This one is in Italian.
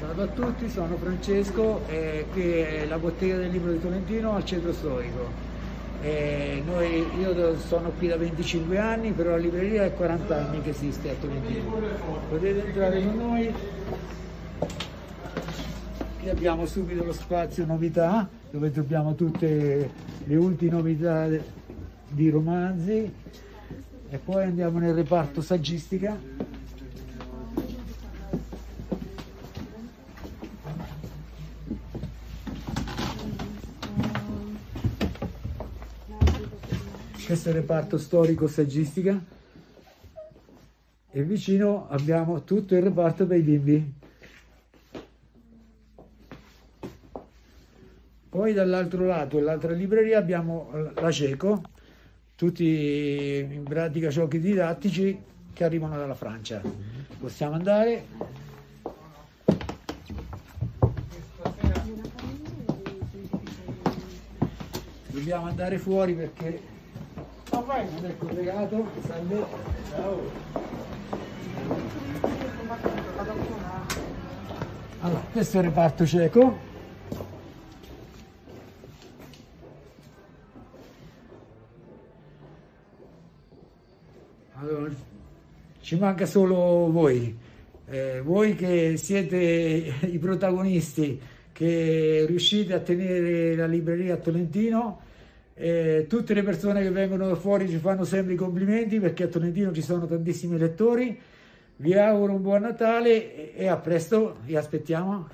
Salve a tutti, sono Francesco, eh, qui è la bottega del libro di Tolentino al centro storico. Eh, noi, io sono qui da 25 anni, però la libreria è 40 anni che esiste a Tolentino. Potete entrare con noi. Qui abbiamo subito lo spazio novità, dove troviamo tutte le ultime novità di romanzi e poi andiamo nel reparto saggistica questo è il reparto storico-saggistica e vicino abbiamo tutto il reparto dei bimbi. Poi dall'altro lato, l'altra libreria, abbiamo la CECO, tutti in pratica giochi didattici che arrivano dalla Francia. Possiamo andare. Dobbiamo andare fuori perché è collegato? Salve. Ciao. Allora, questo è il reparto cieco. Allora, ci manca solo voi, eh, voi che siete i protagonisti, che riuscite a tenere la libreria a Tolentino eh, tutte le persone che vengono da fuori ci fanno sempre i complimenti perché a Tolentino ci sono tantissimi lettori. Vi auguro un buon Natale e a presto, vi aspettiamo.